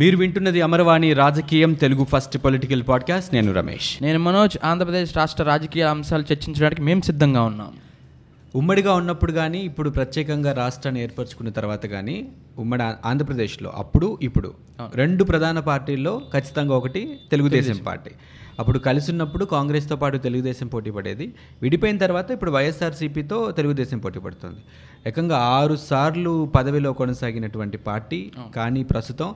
మీరు వింటున్నది అమరవాణి రాజకీయం తెలుగు ఫస్ట్ పొలిటికల్ పాడ్కాస్ట్. నేను రమేష్. నేను మనోజ్ ఆంధ్రప్రదేశ్ రాష్ట్ర రాజకీయ అంశాలు చర్చించడానికి మేము సిద్ధంగా ఉన్నాం. ఉమ్మడిగా ఉన్నప్పుడు కానీ ఇప్పుడు ప్రత్యేకంగా రాష్ట్రాన్ని ఏర్పరచుకున్న తర్వాత కానీ ఉమ్మడి ఆంధ్రప్రదేశ్లో అప్పుడు ఇప్పుడు రెండు ప్రధాన పార్టీల్లో ఖచ్చితంగా ఒకటి తెలుగుదేశం పార్టీ. అప్పుడు కలిసి ఉన్నప్పుడు కాంగ్రెస్తో పాటు తెలుగుదేశం పోటీ పడేది. విడిపోయిన తర్వాత ఇప్పుడు వైఎస్ఆర్సీపీతో తెలుగుదేశం పోటీ పడుతుంది. ఏకంగా ఆరు సార్లు పదవిలో కొనసాగినటువంటి పార్టీ కానీ ప్రస్తుతం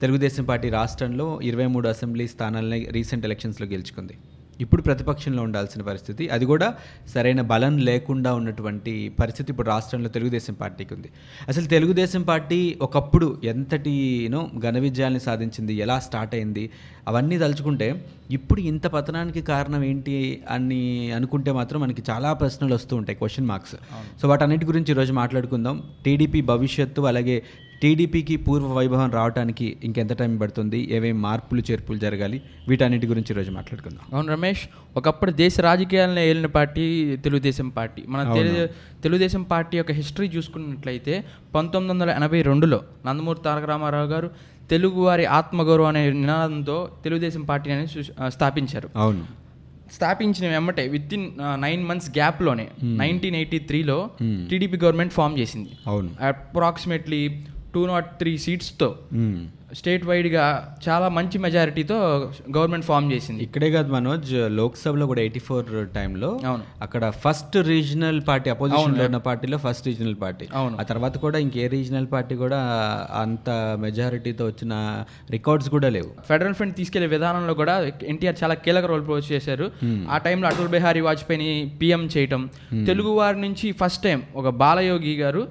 తెలుగుదేశం పార్టీ రాష్ట్రంలో ఇరవై మూడు అసెంబ్లీ స్థానాలని రీసెంట్ ఎలక్షన్స్లో గెలుచుకుంది. ఇప్పుడు ప్రతిపక్షంలో ఉండాల్సిన పరిస్థితి అది కూడా సరైన బలం లేకుండా ఉన్నటువంటి పరిస్థితి ఇప్పుడు రాష్ట్రంలో తెలుగుదేశం పార్టీకి ఉంది. అసలు తెలుగుదేశం పార్టీ ఒకప్పుడు ఎంతటి యూనో ఘన విజయాల్ని సాధించింది ఎలా స్టార్ట్ అయింది అవన్నీ తలుచుకుంటే ఇప్పుడు ఇంత పతనానికి కారణం ఏంటి అని అనుకుంటే మాత్రం మనకి చాలా ప్రశ్నలు వస్తూ ఉంటాయి క్వశ్చన్ మార్క్స్ సో వాటన్నిటి గురించి ఈరోజు మాట్లాడుకుందాం. టీడీపీ భవిష్యత్తు అలాగే టీడీపీకి పూర్వ వైభవం రావడానికి ఇంకెంత టైం పడుతుంది? ఏమేమి మార్పులు చేర్పులు జరగాలి? వీటన్నిటి గురించి ఈరోజు మాట్లాడుకుందాం. అవును రమేష్ ఒకప్పుడు దేశ రాజకీయాలను ఏలిన పార్టీ తెలుగుదేశం పార్టీ. మన తెలు- తెలుగుదేశం పార్టీ యొక్క హిస్టరీ చూసుకున్నట్లయితే పంతొమ్మిది వందల ఎనభై రెండులో నందమూరి తారక రామారావు గారు తెలుగువారి ఆత్మగౌరవం అనే నినాదంతో తెలుగుదేశం పార్టీ అనేది స్థాపించారు. అవును. స్థాపించిన వెంబటే విత్ ఇన్ నైన్ మంత్స్ గ్యాప్లోనే నైన్టీన్ ఎయిటీ త్రీలో టీడీపీ గవర్నమెంట్ ఫామ్ చేసింది. అవును. అప్రాక్సిమేట్లీ టూ నాట్ త్రీ సీట్స్తో మ్మ్. స్టేట్ వైడ్గా చాలా మంచి మెజారిటీతో గవర్నమెంట్ ఫామ్ చేసింది. ఇక్కడే కాదు మనోజ్ లోక్సభలో కూడా ఎయిటీ ఫోర్ టైంలో అవును. అక్కడ ఫస్ట్ రీజనల్ పార్టీ అపోజిషన్లో ఉన్న పార్టీలో ఫస్ట్ రీజనల్ పార్టీ అవును. ఆ తర్వాత కూడా ఇంకే రీజనల్ పార్టీ కూడా అంత మెజారిటీతో వచ్చిన రికార్డ్స్ కూడా లేవు. ఫెడరల్ ఫ్రంట్ తీసుకెళ్ళే విధానంలో కూడా ఎన్టీఆర్ చాలా కీలక రోల్ ప్లే చేశారు. ఆ టైంలో అటల్ బిహారీ వాజ్పేయిని పిఎం చేయటం. తెలుగు వారి నుంచి ఫస్ట్ టైం ఒక బాలయోగి గారు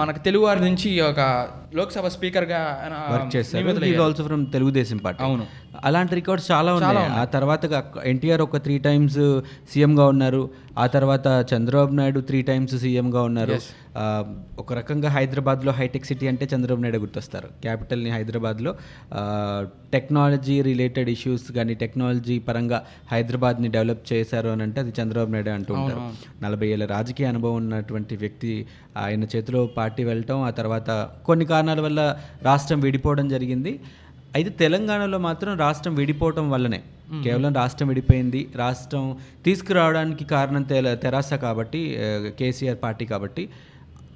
మనకు తెలుగు వారి నుంచి ఒక లోక్సభ స్పీకర్గా ఆయన వర్క్ చేశారు. ఆల్సో ఫ్రమ్ తెలుగుదేశం పార్టీ అవును. అలాంటి రికార్డ్స్ చాలా ఉన్నాయి. ఆ తర్వాత ఎన్టీఆర్ ఒక త్రీ టైమ్స్ సీఎంగా ఉన్నారు. ఆ తర్వాత చంద్రబాబు నాయుడు త్రీ టైమ్స్ సీఎంగా ఉన్నారు. ఒక రకంగా హైదరాబాద్లో హైటెక్ సిటీ అంటే చంద్రబాబు నాయుడు గుర్తొస్తారు. క్యాపిటల్ని హైదరాబాద్లో. టెక్నాలజీ రిలేటెడ్ ఇష్యూస్ కానీ టెక్నాలజీ పరంగా హైదరాబాద్ని డెవలప్ చేశారు అని అంటే అది చంద్రబాబు నాయుడు అంటూ ఉంటారు. నలభై ఏళ్ళ రాజకీయ అనుభవం ఉన్నటువంటి వ్యక్తి ఆయన చేతిలో పార్టీ వెళ్ళటం ఆ తర్వాత కొన్ని కారణాల వల్ల రాష్ట్రం విడిపోవడం జరిగింది. అయితే తెలంగాణలో మాత్రం రాష్ట్రం విడిపోవటం వల్లనే. కేవలం రాష్ట్రం విడిపోయింది. రాష్ట్రం తీసుకురావడానికి కారణం తెల తెరాస కాబట్టి కేసీఆర్ పార్టీ కాబట్టి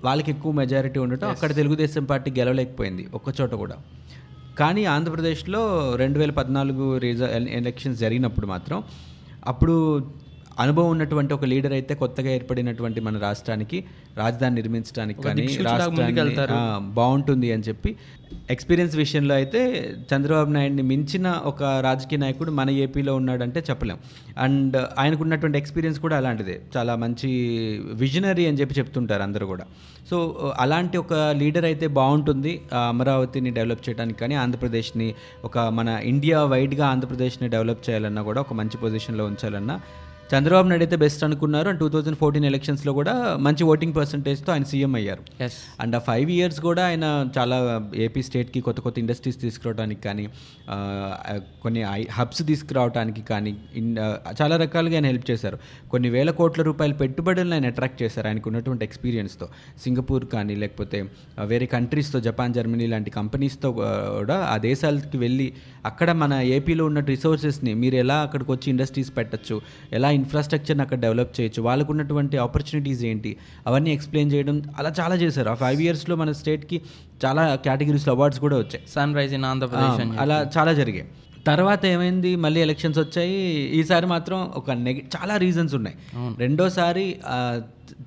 వాళ్ళకి ఎక్కువ మెజారిటీ ఉండటం అక్కడ తెలుగుదేశం పార్టీ గెలవలేకపోయింది ఒక్క చోట కూడా. కానీ ఆంధ్రప్రదేశ్లో రెండు వేల పద్నాలుగు రిజ ఎలక్షన్స్ జరిగినప్పుడు మాత్రం అప్పుడు అనుభవం ఉన్నటువంటి ఒక లీడర్ అయితే కొత్తగా ఏర్పడినటువంటి మన రాష్ట్రానికి రాజధాని నిర్మించడానికి కానీ రాష్ట్రాన్ని ఆ, బాగుంటుంది అని చెప్పి ఎక్స్పీరియన్స్ విషయంలో అయితే చంద్రబాబు నాయుడిని మించిన ఒక రాజకీయ నాయకుడు మన ఏపీలో ఉన్నాడంటే చెప్పలేం. అండ్ ఆయనకు ఉన్నటువంటి ఎక్స్పీరియన్స్ కూడా అలాంటిదే. చాలా మంచి విజనరీ అని చెప్పి చెప్తుంటారు అందరూ కూడా. సో అలాంటి ఒక లీడర్ అయితే బాగుంటుంది అమరావతిని డెవలప్ చేయడానికి కానీ ఆంధ్రప్రదేశ్ని ఒక మన ఇండియా వైడ్గా ఆంధ్రప్రదేశ్ని డెవలప్ చేయాలన్నా కూడా ఒక మంచి పొజిషన్లో ఉంచాలన్నా చంద్రబాబు నాయుడు అయితే బెస్ట్ అనుకున్నారు. అండ్ టూ థౌజండ్ ఫోర్టీన్ ఎలక్షన్స్లో కూడా మంచి ఓటింగ్ పర్సంటేజ్తో ఆయన సీఎం అయ్యారు. Yes. అండ్ ఆ ఫైవ్ ఇయర్స్ కూడా ఆయన చాలా ఏపీ స్టేట్కి కొత్త కొత్త ఇండస్ట్రీస్ తీసుకురావడానికి కానీ కొన్ని హబ్స్ తీసుకురావడానికి కానీ చాలా రకాలుగా ఆయన హెల్ప్ చేశారు. కొన్ని వేల కోట్ల రూపాయల పెట్టుబడులను ఆయన అట్రాక్ట్ చేశారు ఆయనకు ఉన్నటువంటి ఎక్స్పీరియన్స్తో సింగపూర్ కానీ లేకపోతే వేరే కంట్రీస్తో జపాన్ జర్మనీ లాంటి కంపెనీస్తో కూడా ఆ దేశాలకి వెళ్ళి అక్కడ మన ఏపీలో ఉన్న రిసోర్సెస్ని మీరు ఎలా అక్కడికి వచ్చి ఇండస్ట్రీస్ పెట్టచ్చు ఎలా ఇన్ఫ్రాస్ట్రక్చర్ని అక్కడ డెవలప్ చేయొచ్చు. వాళ్ళకు ఉన్నటువంటి ఆపర్చునిటీస్ ఏంటి? అవన్నీ ఎక్స్ప్లెయిన్ చేయడం అలా చాలా చేశారు. ఆ ఫైవ్ ఇయర్స్లో మన స్టేట్కి చాలా కేటగిరీస్లో అవార్డ్స్ కూడా వచ్చాయి. సన్ రైజ్ ఇన్ ఆంధ్రప్రదేశ్ అలా చాలా జరిగాయి. తర్వాత ఏమైంది? మళ్ళీ ఎలక్షన్స్ వచ్చాయి. ఈసారి మాత్రం ఒక నెగ చాలా రీజన్స్ ఉన్నాయి. రెండోసారి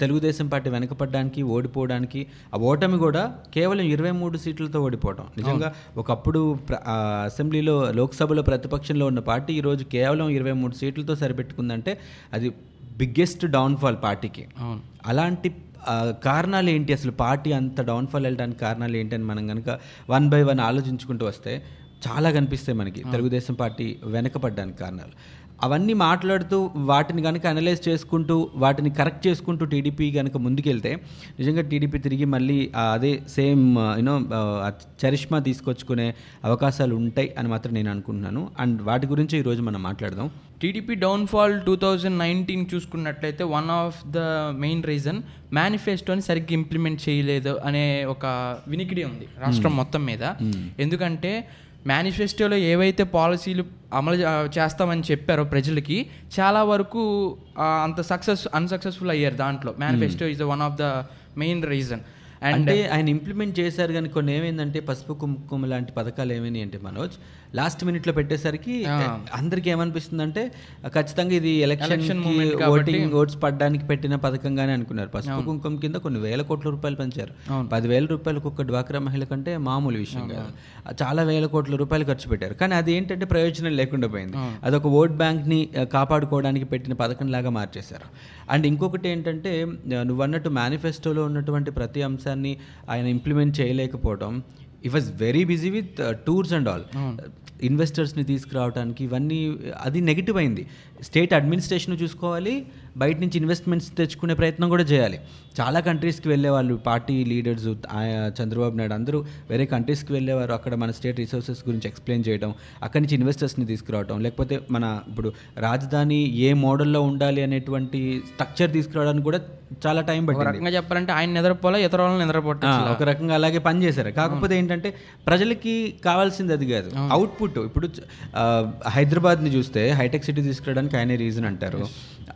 తెలుగుదేశం పార్టీ వెనకపడడానికి ఓడిపోవడానికి ఆ ఓటమి కూడా కేవలం ఇరవై మూడు సీట్లతో ఓడిపోవడం నిజంగా ఒకప్పుడు అసెంబ్లీలో లోక్సభలో ప్రతిపక్షంలో ఉన్న పార్టీ ఈరోజు కేవలం ఇరవై మూడు సీట్లతో సరిపెట్టుకుందంటే అది బిగ్గెస్ట్ డౌన్ఫాల్ పార్టీకి. అలాంటి కారణాలు ఏంటి? అసలు పార్టీ అంత డౌన్ఫాల్ వెళ్ళడానికి కారణాలు ఏంటి అని మనం కనుక వన్ బై వన్ ఆలోచించుకుంటూ వస్తే చాలా కనిపిస్తాయి మనకి. తెలుగుదేశం పార్టీ వెనకపడడానికి కారణాలు. అవన్నీ మాట్లాడుతూ వాటిని కనుక అనలైజ్ చేసుకుంటూ వాటిని కరెక్ట్ చేసుకుంటూ టీడీపీ కనుక ముందుకెళ్తే నిజంగా టీడీపీ తిరిగి మళ్ళీ అదే సేమ్ యూనో చరిష్మా తీసుకొచ్చుకునే అవకాశాలు ఉంటాయి అని మాత్రం నేను అనుకుంటున్నాను. అండ్ వాటి గురించి ఈరోజు మనం మాట్లాడదాం. TDP downfall two thousand nineteen చూసుకున్నట్లయితే one of the main reason మేనిఫెస్టోని సరిగ్గా ఇంప్లిమెంట్ చేయలేదు అనే ఒక వినికిడి ఉంది రాష్ట్రం మొత్తం మీద. ఎందుకంటే మేనిఫెస్టోలో ఏవైతే పాలసీలు అమలు చేస్తామని చెప్పారో ప్రజలకి చాలా వరకు అంత సక్సెస్ అన్సక్సెస్ఫుల్ అయ్యారు దాంట్లో. Manifesto is one of the main reason. అంటే ఆయన ఇంప్లిమెంట్ చేశారు కానీ కొన్ని ఏమైందంటే పసుపు కుంకుమ లాంటి పథకాలు ఏమైనాయి అంటే మనోజ్ లాస్ట్ మినిట్లో పెట్టేసరికి అందరికి ఏమనిపిస్తుంది అంటే ఖచ్చితంగా ఇది ఎలక్షన్ ఓటింగ్ ఓట్స్ పడడానికి పెట్టిన పథకంగానే అనుకున్నారు. పసుపు కుంకుమ కింద కొన్ని వేల కోట్ల రూపాయలు పంచారు. పదివేల రూపాయలకు ఒక డ్వాక్రా మహిళ కంటే మామూలు విషయం కాదు. చాలా వేల కోట్ల రూపాయలు ఖర్చు పెట్టారు. కానీ అది ఏంటంటే ప్రయోజనం లేకుండా పోయింది. అదొక ఓట్ బ్యాంక్ని కాపాడుకోవడానికి పెట్టిన పథకం లాగా మార్చేశారు. అండ్ ఇంకొకటి ఏంటంటే నువ్వు అన్నట్టు మేనిఫెస్టోలో ఉన్నటువంటి ప్రతి అంశాన్ని ఆయన ఇంప్లిమెంట్ చేయలేకపోవడం ఈ was very busy with tours and all ఇన్వెస్టర్స్ని తీసుకురావడానికి ఇవన్నీ అది నెగిటివ్ అయింది. స్టేట్ అడ్మినిస్ట్రేషన్ చూసుకోవాలి బయట నుంచి ఇన్వెస్ట్మెంట్స్ తెచ్చుకునే ప్రయత్నం కూడా చేయాలి. చాలా కంట్రీస్కి వెళ్ళే వాళ్ళు పార్టీ లీడర్స్ చంద్రబాబు నాయుడు అందరూ వేరే కంట్రీస్కి వెళ్ళేవారు. అక్కడ మన స్టేట్ రిసోర్సెస్ గురించి ఎక్స్ప్లెయిన్ చేయడం అక్కడి నుంచి ఇన్వెస్టర్స్ని తీసుకురావడం లేకపోతే మన ఇప్పుడు రాజధాని ఏ మోడల్లో ఉండాలి అనేటువంటి స్ట్రక్చర్ తీసుకురావడానికి కూడా చాలా టైం పట్టింది. రకంగా చెప్పాలంటే ఆయన నిద్రపోలే ఇతర వాళ్ళని నిద్రపోవటం ఆ, ఒక రకంగా అలాగే పనిచేశారు కాకపోతే ఏంటంటే ప్రజలకి కావాల్సింది అది కాదు. అవుట్పుట్ ఇప్పుడు హైదరాబాద్ని చూస్తే హైటెక్ సిటీ తీసుకురావడానికి ఆయనే రీజన్ అంటారు.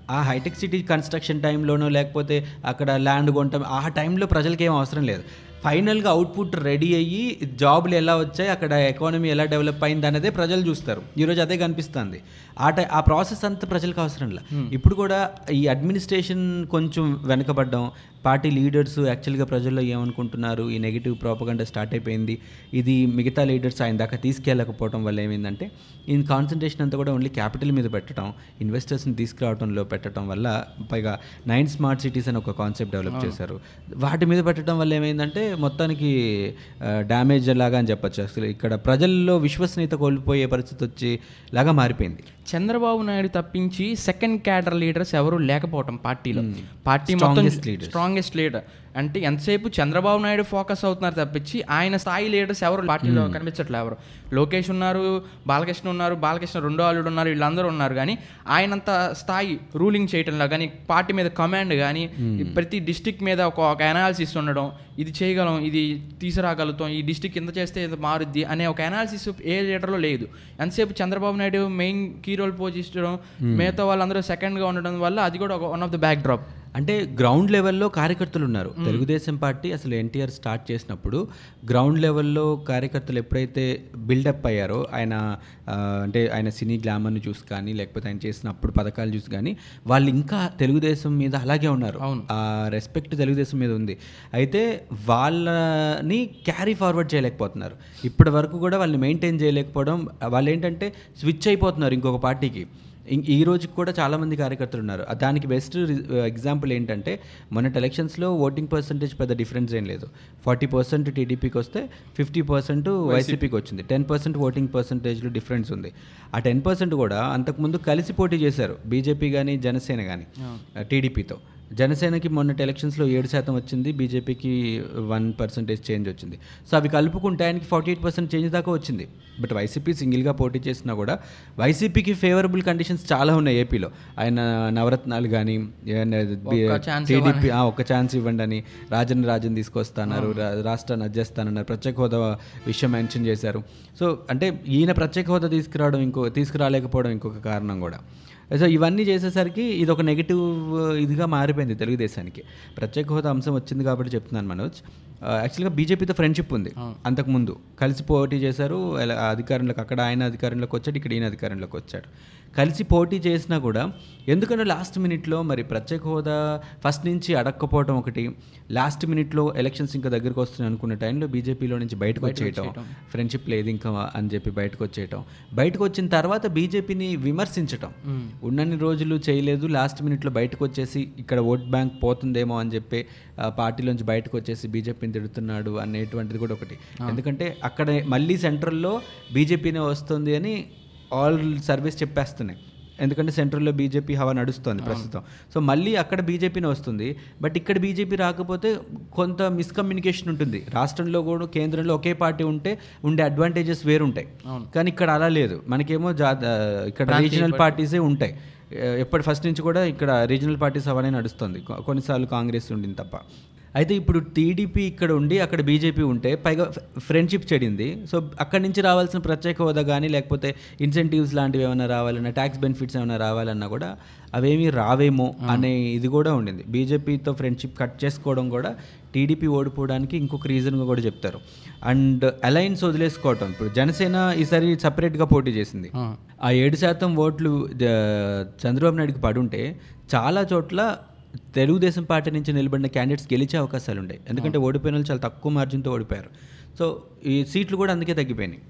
ఆ హైటెక్ సిటీ కన్స్ట్రక్షన్ టైంలోనో లేకపోతే అక్కడ ల్యాండ్ కొంటాం ఆ టైంలో ప్రజలకి ఏం అవసరం లేదు. ఫైనల్గా అవుట్పుట్ రెడీ అయ్యి జాబ్లు ఎలా వచ్చాయి అక్కడ ఎకానమీ ఎలా డెవలప్ అయింది అనేదే ప్రజలు చూస్తారు. ఈరోజు అదే కనిపిస్తుంది. ఆ టై ఆ ప్రాసెస్ అంతా ప్రజలకు అవసరం లే. ఇప్పుడు కూడా ఈ అడ్మినిస్ట్రేషన్ కొంచెం వెనకబడ్డం. పార్టీ లీడర్స్ యాక్చువల్గా ప్రజల్లో ఏమనుకుంటున్నారు? ఈ నెగిటివ్ ప్రాపగండా స్టార్ట్ అయిపోయింది. ఇది మిగతా లీడర్స్ ఆయన దాకా తీసుకెళ్ళకపోవడం వల్ల ఏమైందంటే ఈ కాన్సన్ట్రేషన్ అంతా కూడా ఓన్లీ క్యాపిటల్ మీద పెట్టడం ఇన్వెస్టర్స్ని తీసుకురావడంలో పెట్టడం వల్ల పైగా నైన్ స్మార్ట్ సిటీస్ అని ఒక కాన్సెప్ట్ డెవలప్ చేశారు. వాటి మీద పెట్టడం వల్ల ఏమైందంటే మొత్తానికి డ్యామేజ్ లాగా అని చెప్పొచ్చు. అసలు ఇక్కడ ప్రజల్లో విశ్వసనీయత కోల్పోయే పరిస్థితి వచ్చి లాగా మారిపోయింది. చంద్రబాబు నాయుడు తప్పించి సెకండ్ క్యాడర్ లీడర్స్ ఎవరు లేకపోవటం పార్టీలో. పార్టీ మొత్తం leaders. స్ట్రాంగెస్ట్ లీడర్ అంటే ఎంతసేపు చంద్రబాబు నాయుడు ఫోకస్ అవుతున్నారు తప్పించి ఆయన స్థాయి లీడర్స్ ఎవరు పార్టీలో కనిపించట్లేదు ఎవరు. లోకేష్ ఉన్నారు బాలకృష్ణ ఉన్నారు బాలకృష్ణ రెండో అల్లుడు ఉన్నారు వీళ్ళందరూ ఉన్నారు. కానీ ఆయనంత స్థాయి రూలింగ్ చేయటంలో కానీ పార్టీ మీద కమాండ్ కానీ ప్రతి డిస్టిక్ మీద ఒక ఒక అనాలిసిస్ ఉండడం ఇది చేయగలం ఇది తీసుకురాగలుగుతాం ఈ డిస్టిక్ ఇంత చేస్తే ఇంత మారుద్ది అనే ఒక అనాలిసిస్ ఏ లీడర్లో లేదు. ఎంతసేపు Chandrababu Naidu main key role పోజించడం మిగతా వాళ్ళందరూ సెకండ్గా ఉండడం వల్ల అది కూడా ఒక one of the back drop అంటే గ్రౌండ్ లెవెల్లో కార్యకర్తలు ఉన్నారు తెలుగుదేశం పార్టీ అసలు ఎన్టీఆర్ స్టార్ట్ చేసినప్పుడు గ్రౌండ్ లెవెల్లో కార్యకర్తలు ఎప్పుడైతే బిల్డప్ అయ్యారో ఆయన అంటే ఆయన సినీ గ్లామర్ని చూసి కానీ లేకపోతే ఆయన చేసిన అప్పుడు పథకాలు చూసి కానీ వాళ్ళు ఇంకా తెలుగుదేశం మీద అలాగే ఉన్నారు. ఆ రెస్పెక్ట్ తెలుగుదేశం మీద ఉంది. అయితే వాళ్ళని క్యారీ ఫార్వర్డ్ చేయలేకపోతున్నారు. ఇప్పటి వరకు కూడా వాళ్ళని మెయింటైన్ చేయలేకపోవడం వాళ్ళు ఏంటంటే స్విచ్ అయిపోతున్నారు ఇంకొక పార్టీకి. ఈ రోజుకి కూడా చాలామంది కార్యకర్తలు ఉన్నారు. దానికి బెస్ట్ ఎగ్జాంపుల్ ఏంటంటే మొన్నటి ఎలక్షన్స్లో ఓటింగ్ పర్సంటేజ్ పెద్ద డిఫరెన్స్ ఏం లేదు. ఫార్టీ పర్సెంట్ టీడీపీకి వస్తే ఫిఫ్టీ పర్సెంట్ వైసీపీకి వచ్చింది. టెన్ పర్సెంట్ ఓటింగ్ పర్సంటేజ్లో డిఫరెన్స్ ఉంది. ఆ టెన్ పర్సెంట్ కూడా అంతకుముందు కలిసి పోటీ చేశారు. బీజేపీ కానీ జనసేన కానీ టీడీపీతో జనసేనకి మొన్నటి ఎలక్షన్స్లో ఏడు శాతం వచ్చింది బీజేపీకి వన్ పర్సెంటేజ్ చేంజ్ వచ్చింది. సో అవి కలుపుకుంటే ఆయనకి ఫార్టీ ఎయిట్ పర్సెంట్ చేంజ్ దాకా వచ్చింది. బట్ వైసీపీ సింగిల్గా పోటీ చేసినా కూడా వైసీపీకి ఫేవరబుల్ కండిషన్స్ చాలా ఉన్నాయి ఏపీలో. ఆయన నవరత్నాలు కానీ ఒక్క టీడీపీ ఒక ఛాన్స్ ఇవ్వండి అని రాజన్ రాజన్ తీసుకొస్తాన్నారు రాష్ట్రాన్ని అధ్యస్తానన్నారు ప్రత్యేక హోదా విషయం మెన్షన్ చేశారు. సో అంటే ఈయన ప్రత్యేక హోదా తీసుకురావడం ఇంకో తీసుకురాలేకపోవడం ఇంకొక కారణం కూడా. సో ఇవన్నీ చేసేసరికి ఇది ఒక నెగిటివ్ ఇదిగా మారిపోయింది తెలుగుదేశానికి. ప్రత్యేక హోదా అంశం వచ్చింది కాబట్టి చెప్తున్నాను మనోజ్. యాక్చువల్గా బీజేపీతో ఫ్రెండ్షిప్ ఉంది అంతకుముందు. కలిసి పోటీ చేశారు అధికారంలోకి అక్కడ ఆయన అధికారంలోకి వచ్చాడు ఇక్కడ ఈయన అధికారంలోకి వచ్చాడు. కలిసి పోటీ చేసినా కూడా ఎందుకంటే లాస్ట్ మినిట్లో మరి ప్రత్యేక హోదా ఫస్ట్ నుంచి అడక్కపోవడం ఒకటి లాస్ట్ మినిట్లో ఎలక్షన్స్ ఇంకా దగ్గరకు వస్తున్నాయి అనుకున్న టైంలో బీజేపీలో నుంచి బయటకు వచ్చేయటం ఫ్రెండ్షిప్ లేదు ఇంకా అని చెప్పి బయటకు వచ్చేయటం. బయటకు వచ్చిన తర్వాత బీజేపీని విమర్శించటం. ఉన్నన్ని రోజులు చేయలేదు లాస్ట్ మినిట్లో బయటకు వచ్చేసి ఇక్కడ ఓట్ బ్యాంక్ పోతుందేమో అని చెప్పి పార్టీలోంచి బయటకు వచ్చేసి బీజేపీని తిడుతున్నాడు అనేటువంటిది కూడా ఒకటి. ఎందుకంటే అక్కడ మళ్ళీ సెంట్రల్లో బీజేపీనే వస్తుంది అని ఆల్ సర్వీస్ చెప్పేస్తున్నాయి. ఎందుకంటే సెంట్రల్లో బీజేపీ హవా నడుస్తుంది ప్రస్తుతం. సో మళ్ళీ అక్కడ బీజేపీనే వస్తుంది. బట్ ఇక్కడ బీజేపీ రాకపోతే కొంత మిస్కమ్యూనికేషన్ ఉంటుంది. రాష్ట్రంలో కూడా కేంద్రంలో ఒకే పార్టీ ఉంటే ఉండే అడ్వాంటేజెస్ వేరుంటాయి. కానీ ఇక్కడ అలా లేదు. మనకేమో జా ఇక్కడ రీజనల్ పార్టీసే ఉంటాయి. ఎప్పటి ఫస్ట్ నుంచి కూడా ఇక్కడ రీజనల్ పార్టీస్ అవనే నడుస్తుంది. కొన్నిసార్లు కాంగ్రెస్ ఉండింది తప్ప. అయితే ఇప్పుడు టీడీపీ ఇక్కడ ఉండి అక్కడ బీజేపీ ఉంటే పైగా ఫ్రెండ్షిప్ చెడింది. సో అక్కడి నుంచి రావాల్సిన ప్రత్యేక హోదా కానీ లేకపోతే ఇన్సెంటివ్స్ లాంటివి ఏమైనా రావాలన్నా ట్యాక్స్ బెనిఫిట్స్ ఏమైనా రావాలన్నా కూడా అవేమీ రావేమో అనే ఇది కూడా ఉండింది. బీజేపీతో ఫ్రెండ్షిప్ కట్ చేసుకోవడం కూడా టీడీపీ ఓడిపోవడానికి ఇంకొక రీజన్గా కూడా చెప్తారు. అండ్ అలయన్స్ వదిలేసుకోవటం. ఇప్పుడు జనసేన ఈసారి సపరేట్గా పోటీ చేసింది. ఆ. ఏడు శాతం ఓట్లు చంద్రబాబు నాయుడుకి పడుంటే చాలా చోట్ల తెలుగుదేశం పార్టీ నుంచి నిలబడిన క్యాండిడేట్స్ గెలిచే అవకాశాలు ఉన్నాయి ఎందుకంటే ఓడిపోయిన వాళ్ళు చాలా తక్కువ మార్జిన్తో ఓడిపోయారు. సో ఈ సీట్లు కూడా అందుకే తగ్గిపోయినాయి.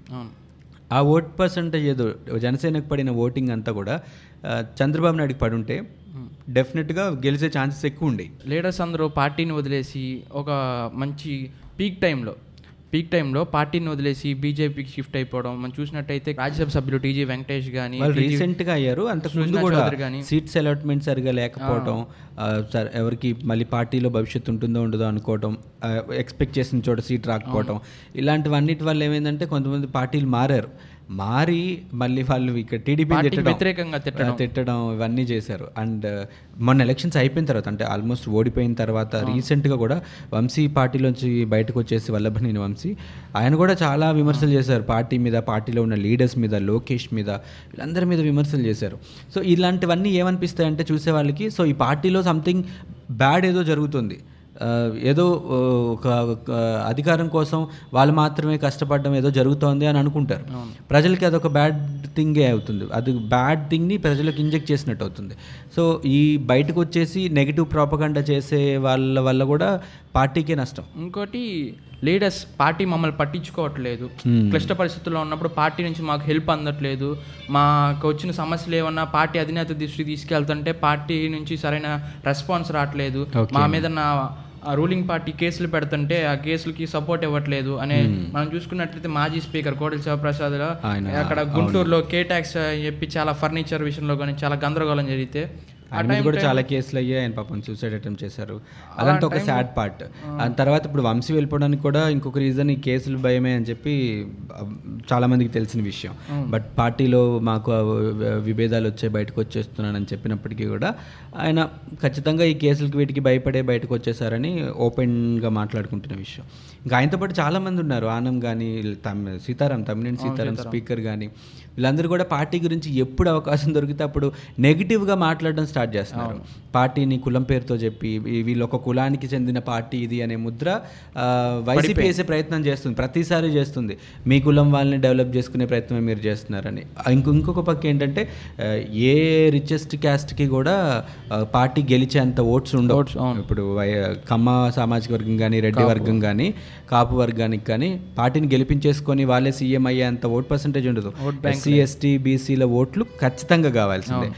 ఆ ఓట్ పర్సంటేజ్ ఏదో జనసేనకు పడిన ఓటింగ్ అంతా కూడా చంద్రబాబు నాయుడుకి పడుంటే డెఫినెట్గా గెలిచే ఛాన్సెస్ ఎక్కువ ఉండేవి లీడర్స్ అందరూ పార్టీని వదిలేసి ఒక మంచి పీక్ టైంలో పీక్ టైంలో పార్టీని వదిలేసి బీజేపీకి షిఫ్ట్ అయిపోవడం మనం చూసినట్టయితే రాజ్యసభ సభ్యులు టీజీ వెంకటేష్ కానీ రీసెంట్గా అయ్యారు. అంతకు ముందు సుజనా కూడా. సీట్స్ అలాట్మెంట్ సరిగా లేకపోవడం ఎవరికి మళ్ళీ పార్టీలో భవిష్యత్తు ఉంటుందో ఉండదో అనుకోవడం ఎక్స్పెక్ట్ చేసిన చోట సీట్ రాకపోవడం ఇలాంటివన్నిటి వల్ల ఏమైందంటే కొంతమంది పార్టీలు మారారు. మారి మళ్ళీ వాళ్ళు ఇక్కడ టీడీపీ వ్యతిరేకంగా తిట్టడం. తిట్టడం ఇవన్నీ చేశారు. అండ్ మొన్న ఎలక్షన్స్ అయిపోయిన తర్వాత అంటే ఆల్మోస్ట్ ఓడిపోయిన తర్వాత రీసెంట్గా కూడా వంశీ పార్టీలోంచి బయటకు వచ్చేసి వల్లభనేని వంశీ ఆయన కూడా చాలా విమర్శలు చేశారు. పార్టీ మీద పార్టీలో ఉన్న లీడర్స్ మీద లోకేష్ మీద వీళ్ళందరి మీద విమర్శలు చేశారు. సో ఇలాంటివన్నీ ఏమనిపిస్తాయి అంటే చూసే వాళ్ళకి సో ఈ పార్టీలో సంథింగ్ బ్యాడ్ ఏదో జరుగుతుంది. ఏదో ఒక అధికారం కోసం వాళ్ళు మాత్రమే కష్టపడడం ఏదో జరుగుతోంది అని అనుకుంటారు. ప్రజలకి అదొక బ్యాడ్ థింగే అవుతుంది. అది బ్యాడ్ థింగ్ని ప్రజలకు ఇంజెక్ట్ చేసినట్టు అవుతుంది. సో ఈ బయటకు వచ్చేసి నెగిటివ్ ప్రాపగండా చేసే వాళ్ళ వల్ల కూడా పార్టీకే నష్టం. ఇంకోటి లీడర్స్ పార్టీ మమ్మల్ని పట్టించుకోవట్లేదు. క్లిష్ట పరిస్థితుల్లో ఉన్నప్పుడు పార్టీ నుంచి మాకు హెల్ప్ అందట్లేదు. మాకు వచ్చిన సమస్యలు ఏమన్నా పార్టీ అధినేత దృష్టికి తీసుకెళ్తుంటే పార్టీ నుంచి సరైన రెస్పాన్స్ రావట్లేదు. మా మీద నా రూలింగ్ పార్టీ కేసులు పెడుతుంటే ఆ కేసులకి సపోర్ట్ ఇవ్వట్లేదు అనే మనం చూసుకున్నట్లయితే మాజీ స్పీకర్ కోడెల శివప్రసాద్ అక్కడ గుంటూరులో కే ట్యాక్స్ చెప్పి చాలా ఫర్నిచర్ విషయంలో కానీ చాలా గందరగోళం జరిగితే ఆయన కూడా చాలా కేసులు అయ్యాయి. ఆయన పాపం సూసైడ్ అటెంప్ట్ చేశారు. అదంతా ఒక సాడ్ పార్ట్ ఆ. తర్వాత ఇప్పుడు వంశీ వెళ్ళిపోవడానికి కూడా ఇంకొక రీజన్ ఈ కేసులు భయమే అని చెప్పి చాలా మందికి తెలిసిన విషయం. బట్ పార్టీలో మాకు విభేదాలు వచ్చే బయటకు వచ్చేస్తున్నానని చెప్పినప్పటికీ కూడా ఆయన ఖచ్చితంగా ఈ కేసులకి వీటికి భయపడే బయటకు వచ్చేసారని ఓపెన్గా మాట్లాడుకుంటున్న విషయం. ఇంకా ఆయనతో పాటు చాలా మంది ఉన్నారు. ఆనం కానీ తమ్ సీతారాం తమ్మినేని సీతారాం స్పీకర్ కానీ వీళ్ళందరూ కూడా పార్టీ గురించి ఎప్పుడు అవకాశం దొరికితే అప్పుడు నెగిటివ్గా మాట్లాడడం స్టార్ట్ చేస్తున్నారు. పార్టీని కులం పేరుతో చెప్పి ఈ- వీళ్ళు ఒక కులానికి చెందిన పార్టీ ఇది అనే ముద్ర వైసీపీ వేసే ప్రయత్నం చేస్తుంది. ప్రతిసారి చేస్తుంది. మీ కులం వాళ్ళని డెవలప్ చేసుకునే ప్రయత్నమే మీరు చేస్తున్నారని. ఇంకో ఇంకొక పక్క ఏంటంటే ఏ రిచెస్ట్ క్యాస్ట్కి కూడా పార్టీ గెలిచేంత ఓట్స్ ఉండవు. ఇప్పుడు కమ్మ సామాజిక వర్గం కానీ రెడ్డి వర్గం కానీ కాపు వర్గానికి కానీ పార్టీని గెలిపించేసుకొని వాళ్ళే సీఎం అయ్యేంత ఓట్ పర్సంటేజ్ ఉండదు. ఎస్సీ ఎస్టీ బీసీల ఓట్లు ఖచ్చితంగా కావాల్సిందే.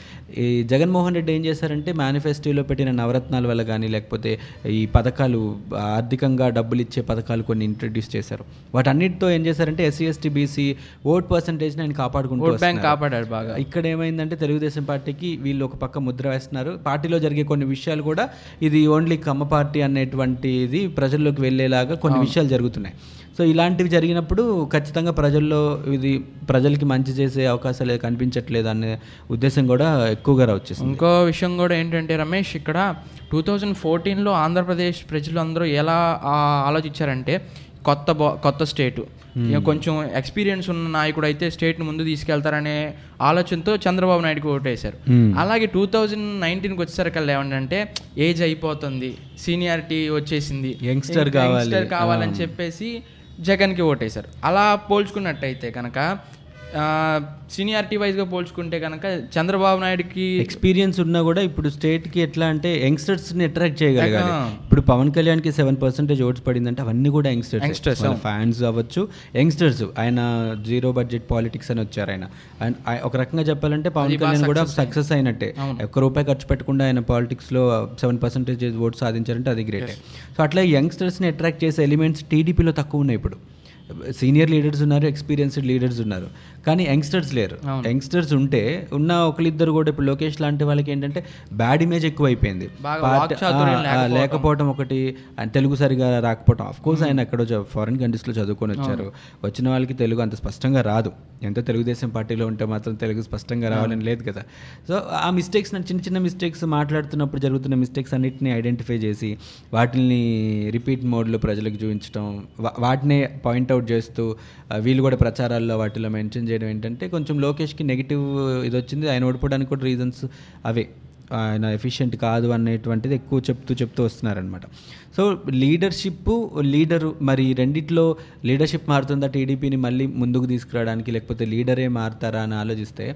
ఈ జగన్మోహన్ రెడ్డి ఏం చేశారంటే మేనిఫెస్టోలో పెట్టిన నవరత్నాల వల్ల కానీ లేకపోతే ఈ పథకాలు ఆర్థికంగా డబ్బులు ఇచ్చే పథకాలు కొన్ని ఇంట్రడ్యూస్ చేశారు. వాటన్నిటితో ఏం చేశారంటే ఎస్సీ ఎస్టీ బీసీ ఓట్ పర్సంటేజ్ని ఆయన కాపాడుకుంటూ. కాపాడాడు బాగా. ఇక్కడ ఏమైందంటే తెలుగుదేశం పార్టీకి వీళ్ళు ఒక పక్క ముద్ర వేస్తున్నారు. పార్టీలో జరిగే కొన్ని విషయాలు కూడా ఇది ఓన్లీ కమ్మ పార్టీ అనేటువంటిది ప్రజల్లోకి వెళ్ళేలాగా కొన్ని విషయాలు జరుగుతున్నాయి. సో ఇలాంటివి జరిగినప్పుడు ఖచ్చితంగా ప్రజల్లో ఇది ప్రజలకి మంచి చేసే అవకాశాలు కనిపించట్లేదు అనే ఉద్దేశం కూడా ఎక్కువగా వచ్చేసింది. ఇంకో విషయం కూడా ఏంటంటే రమేష్ ఇక్కడ టూ థౌజండ్ ఫోర్టీన్లో ఆంధ్రప్రదేశ్ ప్రజలు అందరూ ఎలా ఆలోచించారంటే కొత్త బా కొత్త స్టేటు. ఇక కొంచెం ఎక్స్పీరియన్స్ ఉన్న నాయకుడు అయితే స్టేట్ని ముందు తీసుకెళ్తారనే ఆలోచనతో చంద్రబాబు నాయుడుకి ఓటేశారు. అలాగే టూ థౌజండ్ నైన్టీన్కి వచ్చేసరికల్లా ఏమంటే ఏజ్ అయిపోతుంది సీనియారిటీ వచ్చేసింది. ఇంకా కావాలి. కావాలని చెప్పేసి జగన్కి ఓటేశారు. అలా పోల్చుకున్నట్టయితే కనుక సీనియారిటీ వైజ్గా పోల్చుకుంటే కనుక చంద్రబాబు నాయుడుకి ఎక్స్పీరియన్స్ ఉన్నా కూడా ఇప్పుడు స్టేట్కి ఎట్లా అంటే యంగ్స్టర్స్ని అట్రాక్ట్ చేయగలగాలి. ఇప్పుడు పవన్ కళ్యాణ్కి సెవెన్ పర్సెంటేజ్ ఓట్స్ పడిందంటే అవన్నీ కూడా Youngsters, యంగ్స్టర్స్ ఫ్యాన్స్ అవ్వచ్చు. యంగ్స్టర్స్ ఆయన జీరో బడ్జెట్ పాలిటిక్స్ అని వచ్చారు ఆయన. ఆయ- ఒక రకంగా చెప్పాలంటే పవన్ కళ్యాణ్ కూడా సక్సెస్ అయినట్టే. ఒక్క రూపాయి ఖర్చు పెట్టకుండా ఆయన పాలిటిక్స్లో సెవెన్ పర్సెంటేజ్ ఓట్స్ సాధించారంటే అది గ్రేటే సో అట్లా యంగ్స్టర్స్ని అట్రాక్ట్ చేసే ఎలిమెంట్స్ టీడీపీలో తక్కువ ఉన్నాయి ఇప్పుడు. సీనియర్ లీడర్స్ ఉన్నారు ఎక్స్పీరియన్స్డ్ లీడర్స్ ఉన్నారు. కానీ యంగ్స్టర్స్ లేరు. యంగ్స్టర్స్ ఉంటే ఉన్న ఒకరిద్దరు కూడా ఇప్పుడు లోకేష్ లాంటి వాళ్ళకి ఏంటంటే బ్యాడ్ ఇమేజ్ ఎక్కువ అయిపోయింది బాగా పార్ట్- వాక్చాతుర్యం ఆ, ఆ, లేకపోవడం ఒకటి తెలుగు సరిగా రాకపోవడం ఆఫ్ కోర్స్ ఆయన ఎక్కడో ఫారిన్ కంట్రీస్లో చదువుకొని వచ్చారు. వచ్చిన వాళ్ళకి తెలుగు అంత స్పష్టంగా రాదు. ఎంతో తెలుగుదేశం పార్టీలో ఉంటే మాత్రం తెలుగు స్పష్టంగా రావాలని లేదు కదా. సో ఆ మిస్టేక్స్ చిన్న చిన్న మిస్టేక్స్ మాట్లాడుతున్నప్పుడు జరుగుతున్న మిస్టేక్స్ అన్నిటిని ఐడెంటిఫై చేసి వాటిని రిపీట్ మోడ్లో ప్రజలకు చూపించడం వాటినే పాయింట్అవుట్ చేస్తూ వీళ్ళు కూడా ప్రచారాల్లో వాటిలో మెన్షన్ చేయడం ఏంటంటే కొంచెం లోకేష్కి నెగిటివ్ ఇది వచ్చింది ఆయన ఓడిపోవడానికి కూడా రీజన్స్ అవే. ఆయన ఎఫిషియెంట్ కాదు అనేటువంటిది ఎక్కువ చెప్తూ చెప్తూ వస్తున్నారనమాట సో లీడర్షిప్ లీడరు మరి రెండిట్లో లీడర్షిప్ మారుతుందా టీడీపీని మళ్ళీ ముందుకు తీసుకురావడానికి లేకపోతే లీడరే మారుతారా అని ఆలోచిస్తే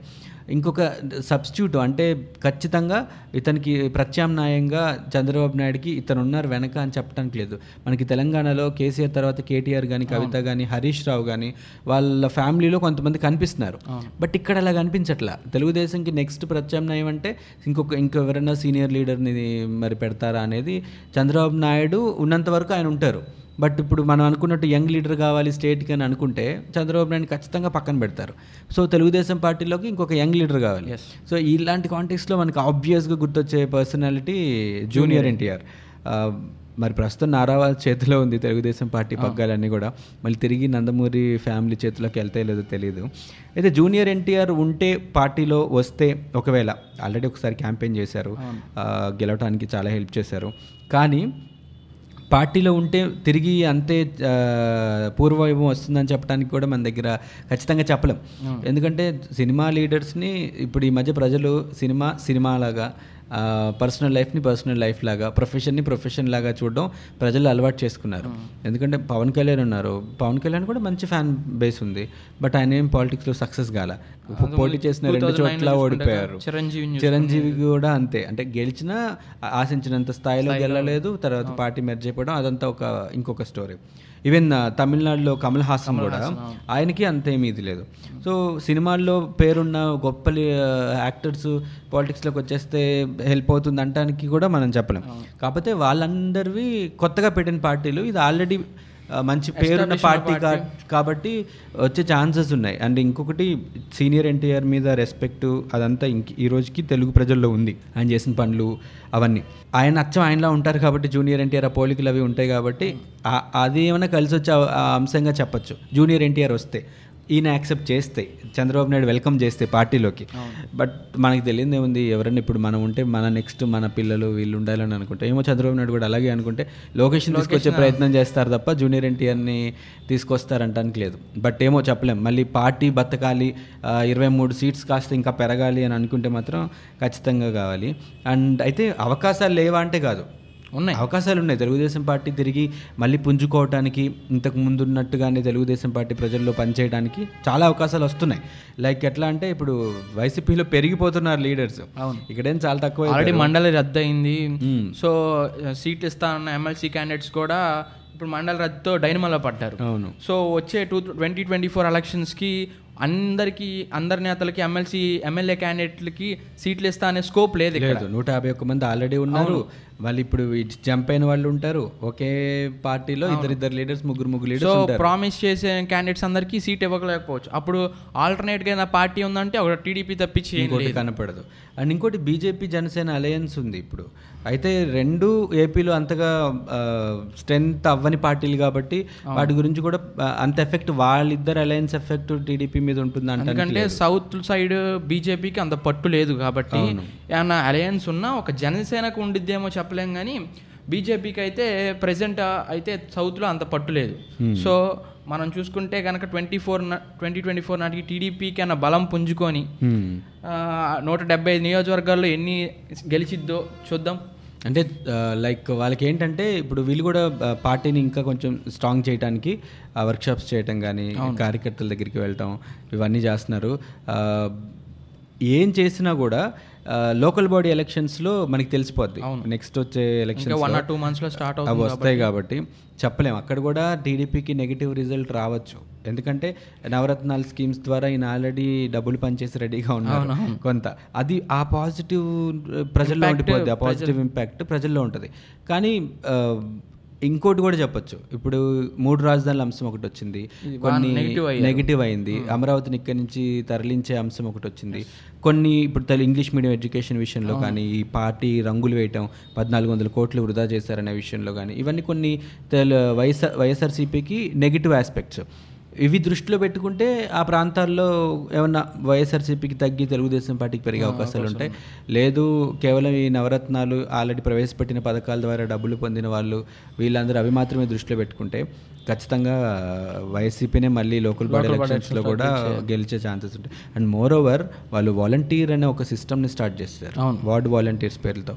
ఇంకొక సబ్స్టిట్యూట్ అంటే ఖచ్చితంగా ఇతనికి ప్రత్యామ్నాయంగా చంద్రబాబు నాయుడుకి ఇతను ఉన్నారు వెనక అని చెప్పడానికి లేదు. మనకి తెలంగాణలో కేసీఆర్ తర్వాత కేటీఆర్ కానీ కవిత కానీ హరీష్ రావు కానీ వాళ్ళ ఫ్యామిలీలో కొంతమంది కనిపిస్తున్నారు. బట్ ఇక్కడ అలా కనిపించట్లా. తెలుగుదేశంకి నెక్స్ట్ ప్రత్యామ్నాయం అంటే ఇంకొక ఇంకెవరైనా సీనియర్ లీడర్ని మరి పెడతారా అనేది చంద్రబాబు నాయుడు ఉన్నంత వరకు ఆయన ఉంటారు. బట్ ఇప్పుడు మనం అనుకున్నట్టు యంగ్ లీడర్ కావాలి స్టేట్కి అని అనుకుంటే చంద్రబాబు నాయుడు ఖచ్చితంగా పక్కన పెడతారు. సో తెలుగుదేశం పార్టీలోకి ఇంకొక యంగ్ లీడర్ కావాలి. సో ఇలాంటి కాంటెక్స్లో మనకి ఆబ్వియస్గా గుర్తొచ్చే పర్సనాలిటీ జూనియర్ ఎన్టీఆర్. మరి ప్రస్తుతం నారావాల్ చేతిలో ఉంది తెలుగుదేశం పార్టీ పగ్గాలన్నీ కూడా. మళ్ళీ తిరిగి నందమూరి ఫ్యామిలీ చేతిలోకి వెళ్తాయో లేదో తెలియదు అయితే జూనియర్ ఎన్టీఆర్ ఉంటే పార్టీలో వస్తే ఒకవేళ ఆల్రెడీ ఒకసారి క్యాంపెయిన్ చేశారు. గెలవడానికి చాలా హెల్ప్ చేశారు. కానీ పార్టీలో ఉంటే తిరిగి అంతే పూర్వవైభవం వస్తుందని చెప్పడానికి కూడా మన దగ్గర ఖచ్చితంగా చెప్పలేం. ఎందుకంటే సినిమా లీడర్స్ని ఇప్పుడు ఈ మధ్య ప్రజలు సినిమా సినిమా లాగా పర్సనల్ లైఫ్ని పర్సనల్ లైఫ్ లాగా ప్రొఫెషన్ని ప్రొఫెషన్ లాగా చూడడం ప్రజలు అలవాటు చేసుకున్నారు. ఎందుకంటే పవన్ కళ్యాణ్ ఉన్నారు. పవన్ కళ్యాణ్ కూడా మంచి ఫ్యాన్ బేస్ ఉంది. బట్ ఆయన ఏం పాలిటిక్స్లో సక్సెస్ కాల. పోటీ చేసిన రెండు చోట్ల ఓడిపోయారు. చిరంజీవిని చిరంజీవి కూడా అంతే. అంటే గెలిచినా ఆశించినంత స్థాయిలో గెలలేదు తర్వాత పార్టీ మెర్జ్ అయిపోవడం అదంతా ఒక ఇంకొక స్టోరీ ఈవెన్ తమిళనాడులో కమల్ హాసన్ కూడా ఆయనకి అంతేమీ ఇది లేదు. సో సినిమాల్లో పేరున్న గొప్ప యాక్టర్స్ పాలిటిక్స్లోకి వచ్చేస్తే హెల్ప్ అవుతుంది అంటానికి కూడా మనం చెప్పలేం. కాకపోతే వాళ్ళందరివి కొత్తగా పెట్టిన పార్టీలు ఇది ఆల్రెడీ మంచి పేరున్న పార్టీ కాబట్టి వచ్చే ఛాన్సెస్ ఉన్నాయి. అండ్ ఇంకొకటి సీనియర్ ఎన్టీఆర్ మీద రెస్పెక్ట్ అదంతా ఇంక ఈ రోజుకి తెలుగు ప్రజల్లో ఉంది. ఆయన చేసిన పనులు అవన్నీ. ఆయన అచ్చం ఆయనలా ఉంటారు కాబట్టి జూనియర్ ఎన్టీఆర్ ఆ పోలికలు అవి ఉంటాయి కాబట్టి అది ఏమైనా కలిసి వచ్చే అంశంగా చెప్పొచ్చు. జూనియర్ ఎన్టీఆర్ వస్తే. ఈయన యాక్సెప్ట్ చేస్తే చంద్రబాబు నాయుడు వెల్కమ్ చేస్తే పార్టీలోకి. బట్ మనకి తెలియదు ఏముంది ఎవరైనా ఇప్పుడు మనం ఉంటే మన నెక్స్ట్ మన పిల్లలు వీళ్ళు ఉండాలని అనుకుంటే ఏమో చంద్రబాబు నాయుడు కూడా అలాగే అనుకుంటే లొకేషన్ తీసుకొచ్చే ప్రయత్నం చేస్తారు తప్ప జూనియర్ ఎన్టీఆర్ని తీసుకొస్తారంటానికి లేదు. బట్ ఏమో చెప్పలేం. మళ్ళీ పార్టీ బతకాలి ఇరవై మూడు సీట్స్ కాస్త ఇంకా పెరగాలి అని అనుకుంటే మాత్రం ఖచ్చితంగా కావాలి. అండ్ అయితే అవకాశాలు లేవా అంటే కాదు. ఉన్నాయి. అవకాశాలు ఉన్నాయి తెలుగుదేశం పార్టీ తిరిగి మళ్ళీ పుంజుకోవటానికి ఇంతకు ముందు ఉన్నట్టుగానే తెలుగుదేశం పార్టీ ప్రజల్లో పనిచేయడానికి చాలా అవకాశాలు వస్తున్నాయి. లైక్ ఎట్లా అంటే ఇప్పుడు వైసీపీలో పెరిగిపోతున్నారు లీడర్స్. అవును. ఇక్కడేం చాలా తక్కువ ఆల్రెడీ మండలి రద్దు అయింది. సో సీట్లు ఇస్తానన్న ఎమ్మెల్సీ క్యాండిడేట్స్ కూడా ఇప్పుడు మండలి రద్దుతో డైనమాలో పడ్డారు. అవును. సో వచ్చే టూ ట్వంటీ ట్వంటీ ఫోర్ ఎలక్షన్స్కి అందరికి అందరి నేతలకి ఎమ్మెల్సీ ఎమ్మెల్యే క్యాండిడేట్లకి సీట్లు ఇస్తా అనే స్కోప్ లేదు ఇక్కడ. లేదు. నూట యాభై ఒక్క మంది ఆల్రెడీ ఉన్నారు. మళ్ళీ ఇప్పుడు జంప్ అయిన వాళ్ళు ఉంటారు. ఒకే పార్టీలో ఇద్దరిద్దరు లీడర్స్ ముగ్గురు ముగ్గురు లీడర్స్ ప్రామిస్ చేసే క్యాండిడేట్స్ అందరికీ సీట్ ఇవ్వలేకపోవచ్చు అప్పుడు ఆల్టర్నేట్గా ఏదైనా పార్టీ ఉందంటే ఒక టీడీపీ తప్పించి ఇంకోటి కనపడదు. అండ్ ఇంకోటి బీజేపీ జనసేన అలయన్స్ ఉంది ఇప్పుడు. అయితే రెండు ఏపీలో అంతగా స్ట్రెంత్ అవ్వని పార్టీలు కాబట్టి వాటి గురించి కూడా అంత ఎఫెక్ట్ వాళ్ళిద్దరు అలయన్స్ ఎఫెక్ట్ టీడీపీ మీద ఉంటుంది ఎందుకంటే సౌత్ సైడ్ బీజేపీకి అంత పట్టు లేదు కాబట్టి ఏమన్నా అలయన్స్ ఉన్నా ఒక జనసేనకు ఉండిద్దేమో చెప్పలేం కానీ బీజేపీకి అయితే ప్రజెంట్ అయితే సౌత్లో అంత పట్టు లేదు. సో మనం చూసుకుంటే కనుక twenty four twenty twenty four నాటికి టీడీపీకి అన్న బలం పుంజుకొని ఆ, నూట డెబ్బై ఐదు నియోజకవర్గాల్లో ఎన్ని గెలిచిద్దో చూద్దాం. అంటే లైక్ వాళ్ళకి ఏంటంటే ఇప్పుడు వీళ్ళు కూడా పార్టీని ఇంకా కొంచెం స్ట్రాంగ్ చేయడానికి వర్క్షాప్స్ చేయటం కానీ కార్యకర్తల దగ్గరికి వెళ్ళటం ఇవన్నీ చేస్తున్నారు. ఏం చేసినా కూడా లోకల్ బాడీ ఎలక్షన్స్లో మనకి తెలిసిపోద్ది. నెక్స్ట్ వచ్చే ఇంకా ఎలక్షన్స్ వన్ ఆర్ టూ మంత్స్లో స్టార్ట్ అవి వస్తాయి కాబట్టి చెప్పలేం. అక్కడ కూడా టీడీపీకి నెగిటివ్ రిజల్ట్ రావచ్చు. ఎందుకంటే నవరత్నాల స్కీమ్స్ ద్వారా ఈయన ఆల్రెడీ డబ్బులు పనిచేసి రెడీగా ఉన్నారు. కొంత. అది ఆ పాజిటివ్ ప్రజల్లో ఉండిపోద్ది. ఆ పాజిటివ్ ఇంపాక్ట్ ప్రజల్లో ఉంటుంది. కానీ ఇంకోటి కూడా చెప్పొచ్చు. ఇప్పుడు మూడు రాజధానుల అంశం ఒకటి వచ్చింది. కొన్ని. నెగిటివ్ అయింది. అమరావతిని ఇక్కడి నుంచి తరలించే అంశం ఒకటి వచ్చింది. కొన్ని ఇప్పుడు ఇంగ్లీష్ మీడియం ఎడ్యుకేషన్ విషయంలో కానీ ఈ పార్టీ రంగులు వేయటం పద్నాలుగు వందల కోట్లు వృధా చేశారనే విషయంలో కానీ ఇవన్నీ కొన్ని తెలు వైఎస్ఆర్ వైఎస్ఆర్సీపీకి నెగిటివ్ ఆస్పెక్ట్స్ ఇవి దృష్టిలో పెట్టుకుంటే ఆ ప్రాంతాల్లో ఏమన్నా వైఎస్ఆర్సీపీకి తగ్గి తెలుగుదేశం పార్టీకి పెరిగే అవకాశాలు ఉంటాయి. లేదు కేవలం ఈ నవరత్నాలు ఆల్రెడీ ప్రవేశపెట్టిన పథకాల ద్వారా డబ్బులు పొందిన వాళ్ళు వీళ్ళందరూ అవి మాత్రమే దృష్టిలో పెట్టుకుంటే ఖచ్చితంగా వైసీపీనే మళ్ళీ లోకల్ బాడీ ఎలక్షన్స్లో కూడా గెలిచే ఛాన్సెస్ ఉంటాయి. అండ్ మోర్ ఓవర్ వాళ్ళు వాలంటీర్ అనే ఒక సిస్టమ్ని స్టార్ట్ చేస్తారు. వార్డ్ వాలంటీర్స్ పేర్లతో.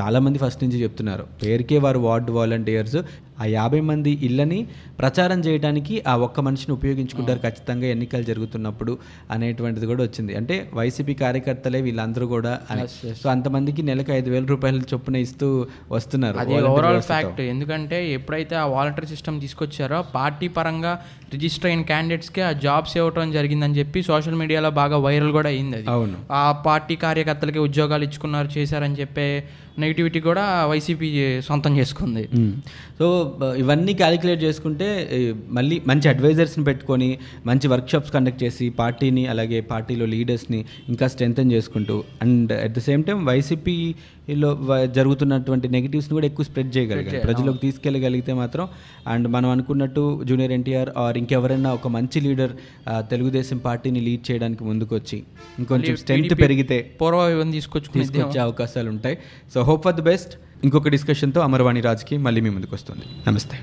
చాలామంది ఫస్ట్ నుంచి చెప్తున్నారు. పేరుకే వారు వార్డ్ వాలంటీర్స్. ఆ యాభై మంది ఇళ్ళని ప్రచారం చేయడానికి ఆ ఒక్క మనిషిని ఉపయోగించుకుంటారు ఖచ్చితంగా ఎన్నికలు జరుగుతున్నప్పుడు అనేటువంటిది కూడా వచ్చింది. అంటే వైసీపీ కార్యకర్తలే వీళ్ళందరూ కూడా అని. సో అంతమందికి నెలకు ఐదు వేల రూపాయల చొప్పున ఇస్తూ వస్తున్నారు అది ఓవరాల్. ఫ్యాక్ట్ ఎందుకంటే ఎప్పుడైతే ఆ వాలంటరీ సిస్టమ్ తీసుకొచ్చారో పార్టీ పరంగా రిజిస్టర్ అయిన క్యాండిడేట్స్కి ఆ జాబ్స్ ఇవ్వటం జరిగిందని చెప్పి సోషల్ మీడియాలో బాగా వైరల్ కూడా అయింది అది. అవును. ఆ పార్టీ కార్యకర్తలకి ఉద్యోగాలు ఇచ్చుకున్నారు చేశారని చెప్పే నెగిటివిటీ కూడా వైసీపీ సొంతం చేసుకుంది. సో ఇవన్నీ క్యాలిక్యులేట్ చేసుకుంటే మళ్ళీ మంచి అడ్వైజర్స్ని పెట్టుకొని మంచి వర్క్షాప్స్ కండక్ట్ చేసి పార్టీని అలాగే పార్టీలో లీడర్స్ని ఇంకా స్ట్రెంగ్తన్ చేసుకుంటూ and at the same time వైసీపీలో జరుగుతున్నటువంటి నెగిటివ్స్ని కూడా ఎక్కువ స్ప్రెడ్ చేయగలిగారు. ప్రజలకు తీసుకెళ్ళగలిగితే మాత్రం అండ్ మనం అనుకున్నట్టు జూనియర్ ఎన్టీఆర్ ఆర్ ఇంకెవరైనా ఒక మంచి లీడర్ తెలుగుదేశం పార్టీని లీడ్ చేయడానికి ముందుకొచ్చి ఇంకొంచెం స్ట్రెంగ్త్ పెరిగితే పూర్వ తీసుకొచ్చుకుని తీసుకొచ్చే అవకాశాలు ఉంటాయి so hope for the best ఇంకొక డిస్కషన్తో అమర్వాణి రాజ్కి మళ్ళీ మీ ముందుకు వస్తుంది నమస్తే.